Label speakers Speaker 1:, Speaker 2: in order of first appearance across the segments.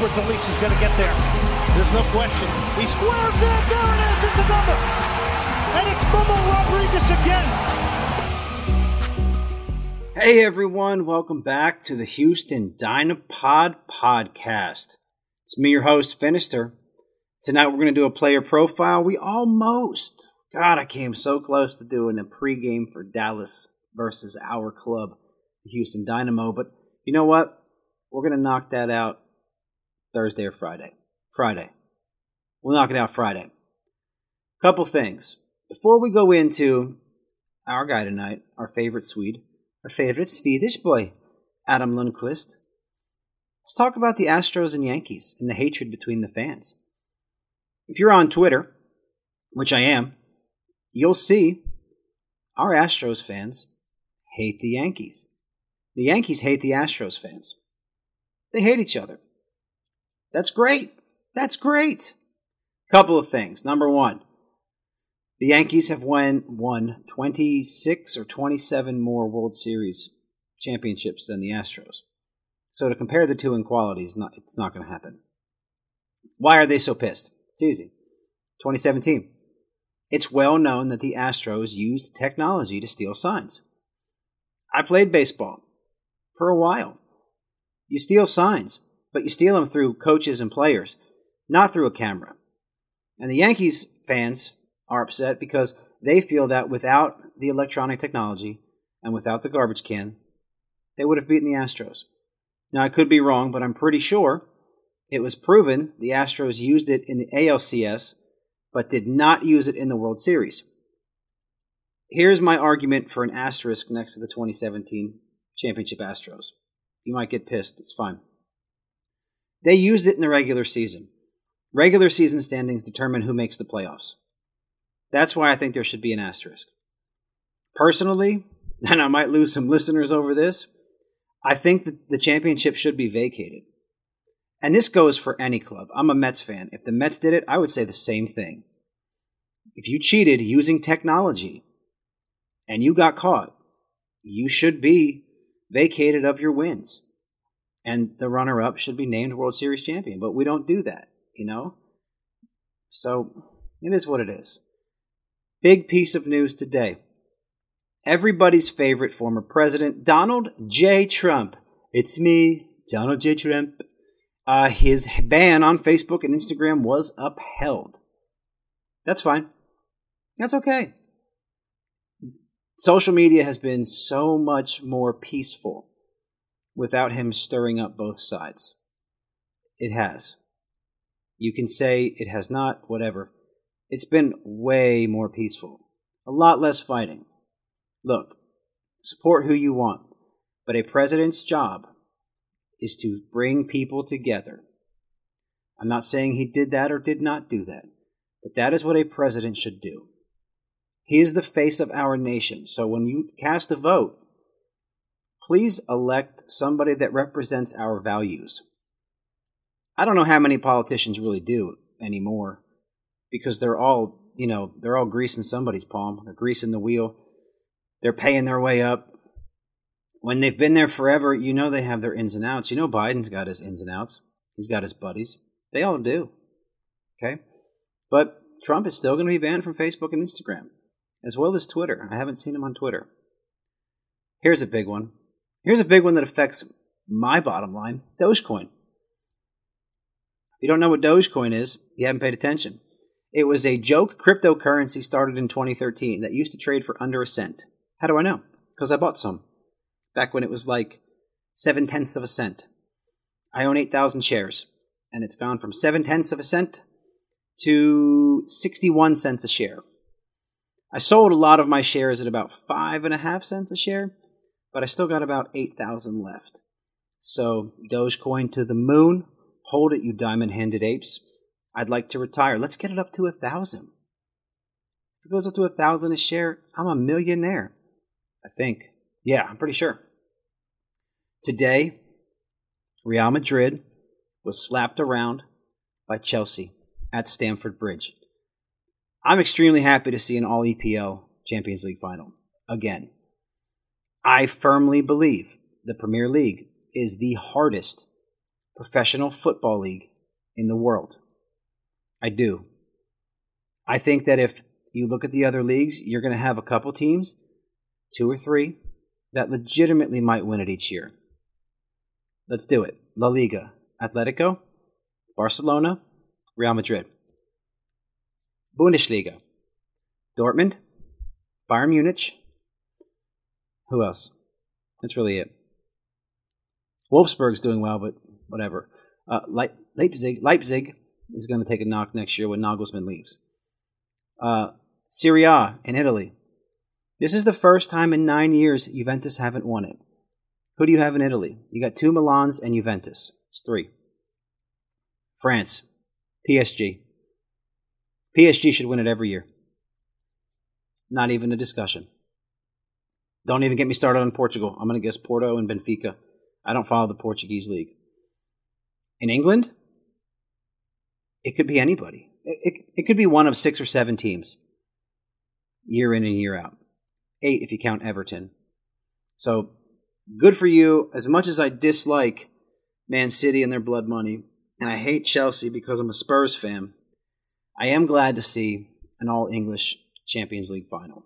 Speaker 1: Albert Elis is going to get there. There's no question. He squares it. There it is. It's another. And it's Memo Rodriguez again.
Speaker 2: Hey everyone, welcome back to the Houston Dynapod podcast. It's me, your host, Finister. Tonight we're going to do a player profile. We almost, God, I came so close to doing a pregame for Dallas versus our club, the Houston Dynamo, but you know what? We're going to knock that out Thursday or Friday. Friday. We'll knock it out Friday. Couple things. Before we go into our guy tonight, our favorite Swede, our favorite Swedish boy, Adam Lundqvist, let's talk about the Astros and Yankees and the hatred between the fans. If you're on Twitter, which I am, you'll see our Astros fans hate the Yankees. The Yankees hate the Astros fans. They hate each other. That's great. That's great. Couple of things. Number one, the Yankees have won, won 26 or 27 more World Series championships than the Astros. So to compare the two in quality is not it's not going to happen. Why are they so pissed? It's easy. 2017. It's well known that the Astros used technology to steal signs. I played baseball for a while. You steal signs, but you steal them through coaches and players, not through a camera. And the Yankees fans are upset because they feel that without the electronic technology and without the garbage can, they would have beaten the Astros. Now, I could be wrong, but I'm pretty sure it was proven the Astros used it in the ALCS, but did not use it in the World Series. Here's my argument for an asterisk next to the 2017 championship Astros. You might get pissed. It's fine. They used it in the regular season. Regular season standings determine who makes the playoffs. That's why I think there should be an asterisk. Personally, and I might lose some listeners over this, I think that the championship should be vacated. And this goes for any club. I'm a Mets fan. If the Mets did it, I would say the same thing. If you cheated using technology and you got caught, you should be vacated of your wins. And the runner up should be named World Series champion. But we don't do that, you know? So it is what it is. Big piece of news today. Everybody's favorite former president, Donald J. Trump. It's me, Donald J. Trump. Uh, his ban on Facebook and Instagram was upheld. That's fine. That's okay social media has been so much more peaceful without him stirring up both sides. It has. You can say it has not, whatever. It's been way more peaceful. A lot less fighting. Look, support who you want, but a president's job is to bring people together. I'm not saying he did that or did not do that, but that is what a president should do. He is the face of our nation. So when you cast a vote, please elect somebody that represents our values. I don't know how many politicians really do anymore because they're all, you know, they're all greasing somebody's palm. They're greasing the wheel. They're paying their way up. When they've been there forever, you know they have their ins and outs. You know Biden's got his ins and outs. He's got his buddies. They all do. Okay? But Trump is still going to be banned from Facebook and Instagram as well as Twitter. I haven't seen him on Twitter. Here's a big one. Here's a big one that affects my bottom line Dogecoin. If you don't know what Dogecoin is, you haven't paid attention. It was a joke cryptocurrency started in 2013 that used to trade for under a cent. How do I know? Because I bought some back when it was like seven tenths of a cent. I own 8,000 shares, and it's gone from seven tenths of a cent to 61 cents a share. I sold a lot of my shares at about five and a half cents a share, but I still got about 8,000 left. So, Dogecoin to the moon. Hold it, you diamond handed apes. I'd like to retire. Let's get it up to a thousand. If it goes up to a thousand a share, I'm a millionaire. I think. Yeah, I'm pretty sure. Today, Real Madrid was slapped around by Chelsea at Stamford Bridge. I'm extremely happy to see an all EPL Champions League final again. I firmly believe the Premier League is the hardest professional football league in the world. I do. I think that if you look at the other leagues, you're going to have a couple teams, two or three, that legitimately might win it each year. Let's do it. La Liga, Atletico, Barcelona, Real Madrid. Bundesliga, Dortmund, Bayern Munich. Who else? That's really it. Wolfsburg's doing well, but whatever. Uh, Leipzig, Leipzig is going to take a knock next year when Nagelsmann leaves. Uh, Serie A in Italy. This is the first time in nine years Juventus haven't won it. Who do you have in Italy? You got two Milans and Juventus. It's three. France, PSG. PSG should win it every year. Not even a discussion. Don't even get me started on Portugal. I'm going to guess Porto and Benfica. I don't follow the Portuguese league. In England, it could be anybody. It, it, it, could be one of six or seven teams, year in and year out. Eight if you count Everton. So good for you. As much as I dislike Man City and their blood money, and I hate Chelsea because I'm a Spurs fan, I am glad to see an all English Champions League final.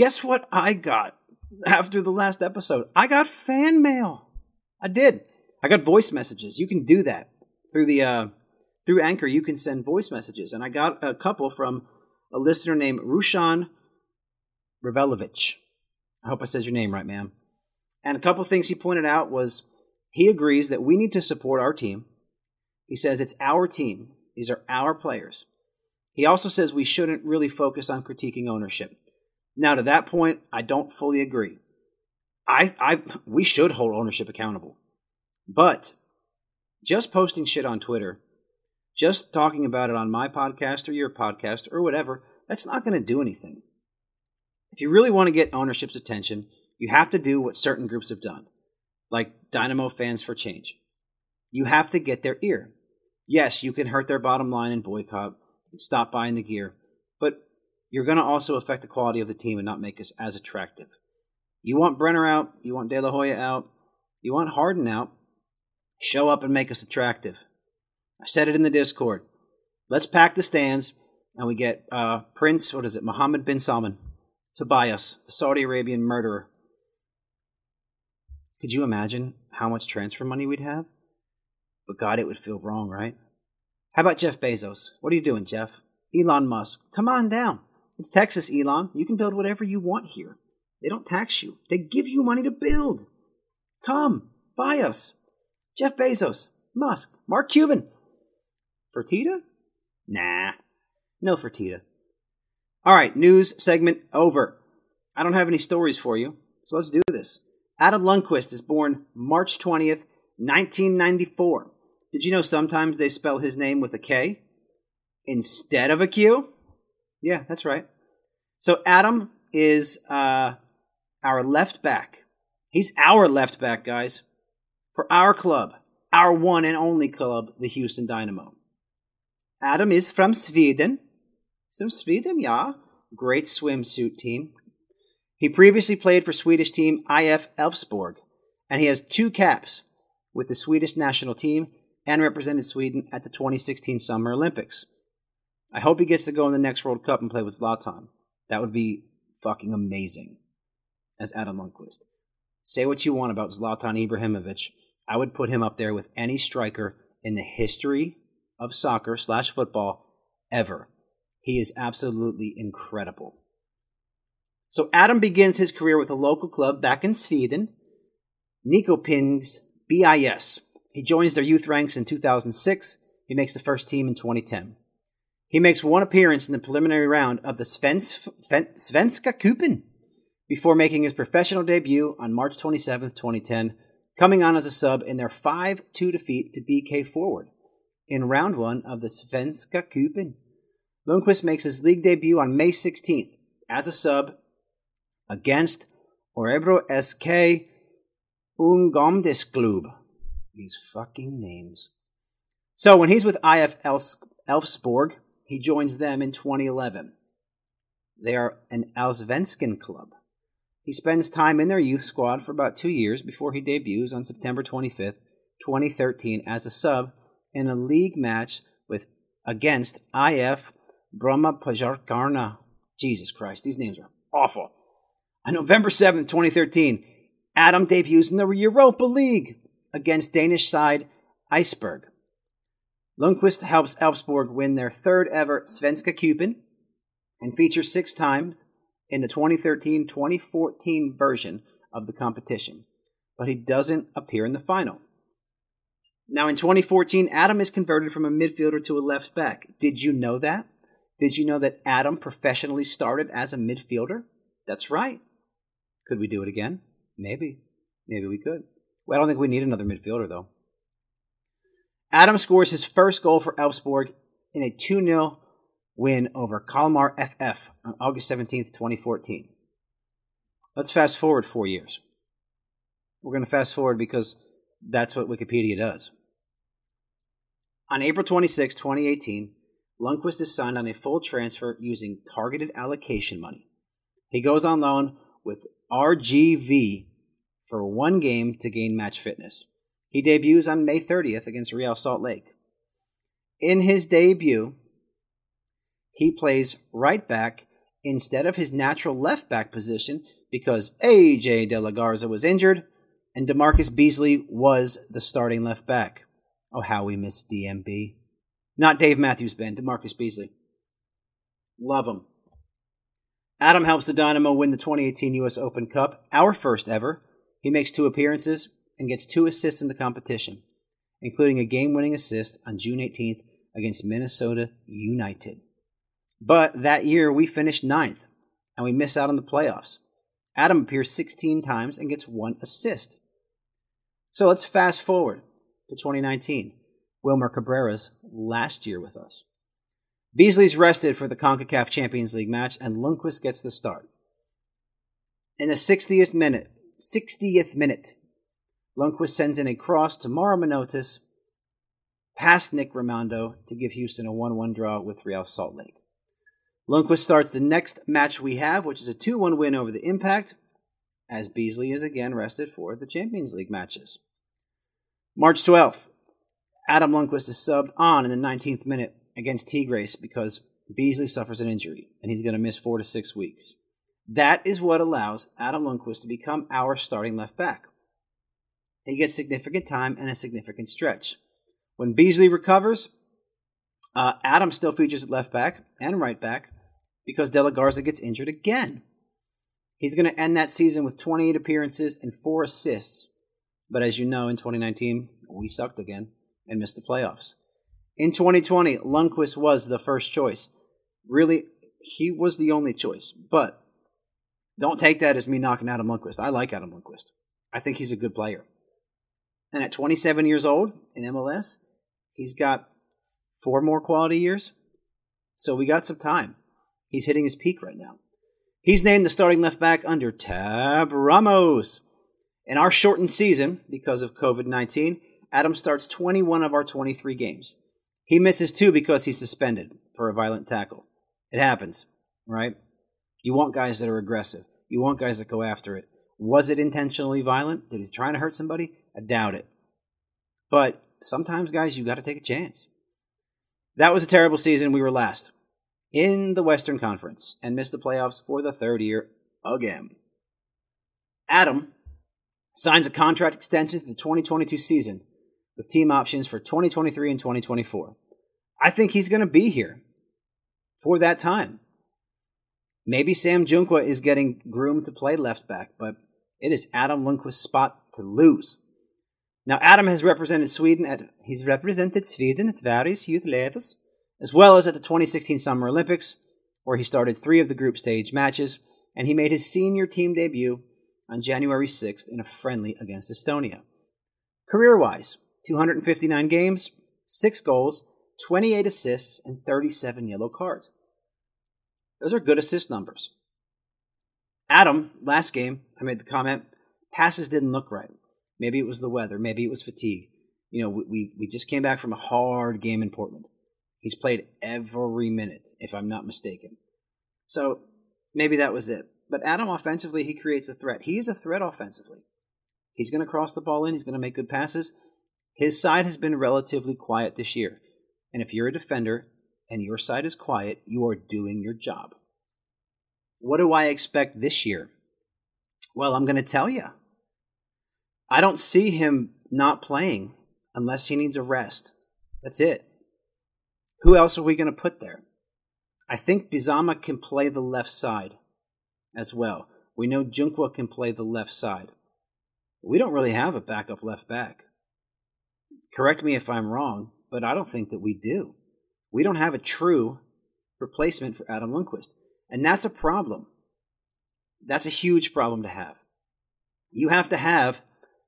Speaker 2: Guess what I got after the last episode? I got fan mail. I did. I got voice messages. You can do that through the uh, through Anchor. You can send voice messages, and I got a couple from a listener named Rushan Ravelovich. I hope I said your name right, ma'am. And a couple things he pointed out was he agrees that we need to support our team. He says it's our team. These are our players. He also says we shouldn't really focus on critiquing ownership. Now, to that point, I don't fully agree. I, I, we should hold ownership accountable. But just posting shit on Twitter, just talking about it on my podcast or your podcast or whatever, that's not going to do anything. If you really want to get ownership's attention, you have to do what certain groups have done, like Dynamo Fans for Change. You have to get their ear. Yes, you can hurt their bottom line and boycott and stop buying the gear, you're going to also affect the quality of the team and not make us as attractive. You want Brener out, you want De La Hoya out, you want Harden out, show up and make us attractive. I said it in the Discord. Let's pack the stands and we get uh, Prince, what is it, Mohammed bin Salman, Tobias, the Saudi Arabian murderer. Could you imagine how much transfer money we'd have? But God, it would feel wrong, right? How about Jeff Bezos? What are you doing, Jeff? Elon Musk, come on down. It's Texas, Elon. You can build whatever you want here. They don't tax you, they give you money to build. Come, buy us. Jeff Bezos, Musk, Mark Cuban. Fertitta? Nah, no Fertitta. All right, news segment over. I don't have any stories for you, so let's do this. Adam Lundqvist is born March 20th, 1994. Did you know sometimes they spell his name with a K instead of a Q? Yeah, that's right. So Adam is uh, our left back. He's our left back, guys, for our club, our one and only club, the Houston Dynamo. Adam is from Sweden. From Sweden, yeah. Great swimsuit team. He previously played for Swedish team IF Elfsborg, and he has two caps with the Swedish national team and represented Sweden at the 2016 Summer Olympics. I hope he gets to go in the next World Cup and play with Zlatan. That would be fucking amazing. As Adam Lundqvist. Say what you want about Zlatan Ibrahimovic. I would put him up there with any striker in the history of soccer slash football ever. He is absolutely incredible. So Adam begins his career with a local club back in Sweden, Nyköpings BIS. He joins their youth ranks in 2006. He makes the first team in 2010. He makes one appearance in the preliminary round of the Svens- Svenska Cupen before making his professional debut on March 27, 2010, coming on as a sub in their 5 2 defeat to BK Forward in round one of the Svenska Cupen. Lundqvist makes his league debut on May 16th as a sub against Orebro SK Ungdomsklub. These fucking names. So when he's with IF Elfsborg, he joins them in 2011. They are an Allsvenskan club. He spends time in their youth squad for about two years before he debuts on September 25th. 2013 as a sub in a league match with against IF Brommapojkarna. Jesus Christ, these names are awful. On November 7th, 2013, Adam debuts in the Europa League against Danish side Esbjerg. Lundqvist helps Elfsborg win their third ever Svenska Cupen and features six times in the 2013 2014 version of the competition, but he doesn't appear in the final. Now, in 2014, Adam is converted from a midfielder to a left back. Did you know that? Did you know that Adam professionally started as a midfielder? That's right. Could we do it again? Maybe. Maybe we could. Well, I don't think we need another midfielder, though. Adam scores his first goal for Elfsborg in a 2 0 win over Kalmar FF on August 17th, 2014. Let's fast forward four years. We're going to fast forward because that's what Wikipedia does. On April 26, 2018, Lundqvist is signed on a full transfer using targeted allocation money. He goes on loan with RGV for one game to gain match fitness. He debuts on May 30th against Real Salt Lake. In his debut, he plays right back instead of his natural left back position because AJ De La Garza was injured and DeMarcus Beasley was the starting left back. Oh, how we miss DMB. Not Dave Matthews Band, DeMarcus Beasley. Love him. Adam helps the Dynamo win the 2018 U.S. Open Cup, our first ever. He makes two appearances and gets two assists in the competition, including a game winning assist on June 18th against Minnesota United. But that year we finished ninth and we miss out on the playoffs. Adam appears 16 times and gets one assist. So let's fast forward to 2019, Wilmer Cabrera's last year with us. Beasley's rested for the CONCACAF Champions League match, and Lundqvist gets the start. In the 60th minute, 60th minute, Lundqvist sends in a cross to Mauro Manotas past Nick Rimando to give Houston a 1 1 draw with Real Salt Lake. Lundqvist starts the next match we have, which is a 2 1 win over the Impact, as Beasley is again rested for the Champions League matches. March 12th, Adam Lundqvist is subbed on in the 19th minute against Tigres because Beasley suffers an injury and he's going to miss four to six weeks. That is what allows Adam Lundqvist to become our starting left back. He gets significant time and a significant stretch. When Beasley recovers, uh, Adam still features at left back and right back because De La Garza gets injured again. He's going to end that season with 28 appearances and four assists. But as you know, in 2019, we sucked again and missed the playoffs. In 2020, Lundqvist was the first choice. Really, he was the only choice. But don't take that as me knocking Adam Lundqvist. I like Adam Lundqvist. I think he's a good player. And at 27 years old in MLS, he's got four more quality years. So we got some time. He's hitting his peak right now. He's named the starting left back under Tab Ramos. In our shortened season, because of COVID 19, Adam starts 21 of our 23 games. He misses two because he's suspended for a violent tackle. It happens, right? You want guys that are aggressive. You want guys that go after it. Was it intentionally violent? Did he trying to hurt somebody? I doubt it. But sometimes, guys, you got to take a chance. That was a terrible season. We were last in the Western Conference and missed the playoffs for the third year again. Adam signs a contract extension for the 2022 season with team options for 2023 and 2024. I think he's going to be here for that time. Maybe Sam Junqua is getting groomed to play left back, but it is Adam Lundqvist's spot to lose. Now, Adam has represented Sweden at he's represented Sweden at various youth levels, as well as at the 2016 Summer Olympics, where he started three of the group stage matches, and he made his senior team debut on January 6th in a friendly against Estonia. Career wise, 259 games, 6 goals, 28 assists, and 37 yellow cards. Those are good assist numbers. Adam, last game, I made the comment, passes didn't look right. Maybe it was the weather. Maybe it was fatigue. You know, we, we just came back from a hard game in Portland. He's played every minute, if I'm not mistaken. So maybe that was it. But Adam offensively, he creates a threat. He is a threat offensively. He's going to cross the ball in. He's going to make good passes. His side has been relatively quiet this year. And if you're a defender and your side is quiet, you are doing your job. What do I expect this year? Well, I'm going to tell you. I don't see him not playing unless he needs a rest. That's it. Who else are we going to put there? I think Bizama can play the left side as well. We know Junqua can play the left side. We don't really have a backup left back. Correct me if I'm wrong, but I don't think that we do. We don't have a true replacement for Adam Lundqvist. And that's a problem. That's a huge problem to have. You have to have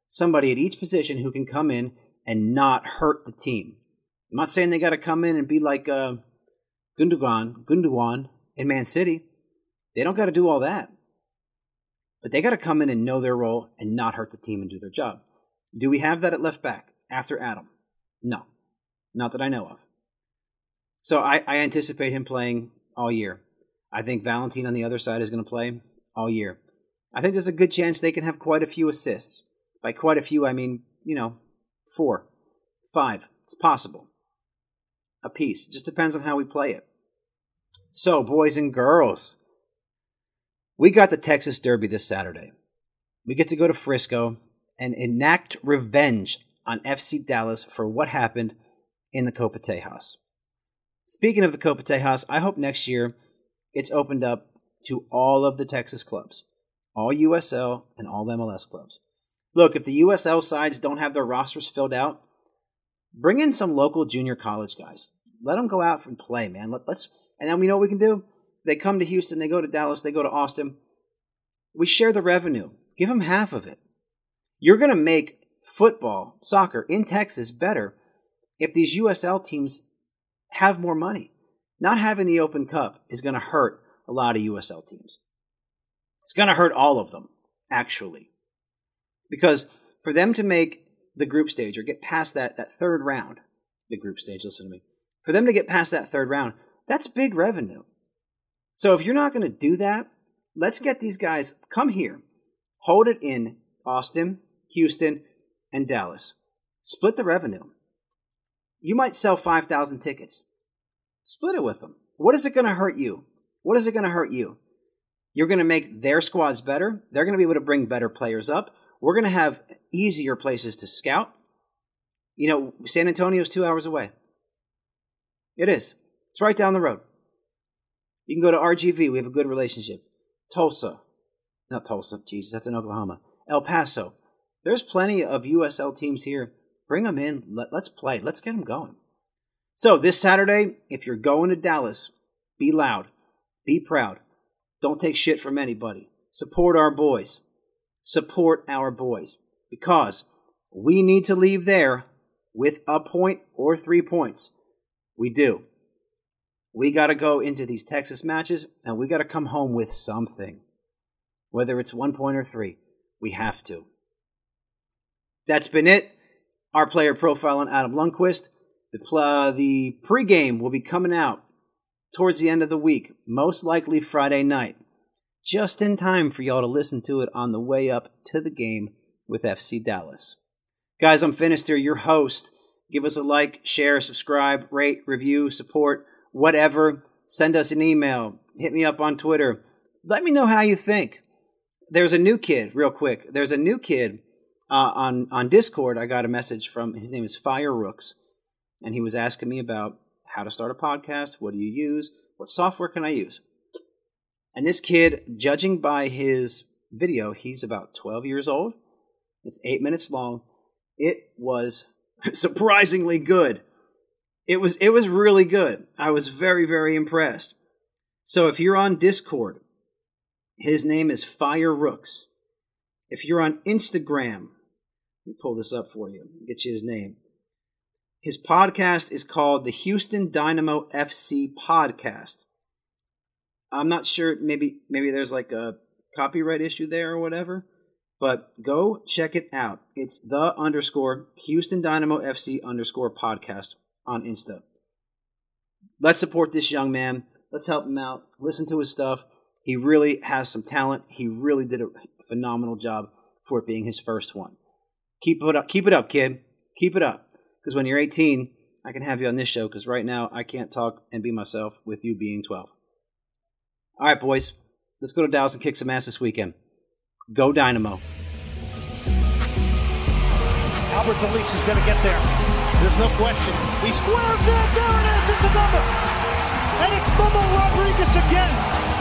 Speaker 2: somebody at each position who can come in and not hurt the team. I'm not saying they got to come in and be like uh, Gundogan, Gundogan in Man City. They don't got to do all that. But they got to come in and know their role and not hurt the team and do their job. Do we have that at left back after Adam? No, not that I know of. So I, I anticipate him playing all year. I think Valentin on the other side is going to play all year. I think there's a good chance they can have quite a few assists. By quite a few, I mean, you know, four, five. It's possible. A piece. It just depends on how we play it. So, boys and girls, we got the Texas Derby this Saturday. We get to go to Frisco and enact revenge on FC Dallas for what happened in the Copa Tejas. Speaking of the Copa Tejas, I hope next year it's opened up to all of the Texas clubs, all USL and all MLS clubs. Look, if the USL sides don't have their rosters filled out, bring in some local junior college guys. Let them go out and play, man. Let, us and then we know what we can do. They come to Houston, they go to Dallas, they go to Austin. We share the revenue. Give them half of it. You're going to make football, soccer in Texas better if these USL teams have more money. Not having the Open Cup is going to hurt a lot of USL teams. It's going to hurt all of them, actually. Because for them to make the group stage or get past that, that third round, the group stage, listen to me, for them to get past that third round, that's big revenue. So if you're not going to do that, let's get these guys come here, hold it in Austin, Houston, and Dallas. Split the revenue. You might sell 5,000 tickets. Split it with them. What is it going to hurt you? What is it going to hurt you? You're going to make their squads better. They're going to be able to bring better players up. We're going to have easier places to scout. You know, San Antonio's two hours away. It is. It's right down the road. You can go to RGV. We have a good relationship. Tulsa. Not Tulsa. Jesus, that's in Oklahoma. El Paso. There's plenty of USL teams here. Bring them in. Let, let's play. Let's get them going. So, this Saturday, if you're going to Dallas, be loud. Be proud. Don't take shit from anybody. Support our boys. Support our boys. Because we need to leave there with a point or three points. We do. We got to go into these Texas matches and we got to come home with something. Whether it's one point or three, we have to. That's been it. Our player profile on Adam Lundqvist. The, pl- the pregame will be coming out towards the end of the week, most likely Friday night, just in time for y'all to listen to it on the way up to the game with FC Dallas. Guys, I'm Finister, your host. Give us a like, share, subscribe, rate, review, support whatever, send us an email, hit me up on Twitter. Let me know how you think. There's a new kid, real quick. There's a new kid uh, on on Discord. I got a message from his name is Fire Rooks, and he was asking me about how to start a podcast. What do you use? What software can I use? And this kid, judging by his video, he's about 12 years old. It's eight minutes long. It was surprisingly good it was it was really good. I was very very impressed. So if you're on Discord, his name is Fire Rooks. If you're on Instagram, let me pull this up for you. Get you his name. His podcast is called the Houston Dynamo FC Podcast. I'm not sure. Maybe maybe there's like a copyright issue there or whatever. But go check it out. It's the underscore Houston Dynamo FC underscore podcast on Insta. Let's support this young man. Let's help him out. Listen to his stuff. He really has some talent. He really did a phenomenal job for it being his first one. Keep it up, keep it up, kid. Keep it up. Because when you're 18, I can have you on this show. Because right now, I can't talk and be myself with you being 12. All right, boys. Let's go to Dallas and kick some ass this weekend. Go Dynamo.
Speaker 1: Albert Elis is going to get there. There's no question. He squares it. There it is. It's a number. And it's Memo Rodriguez again.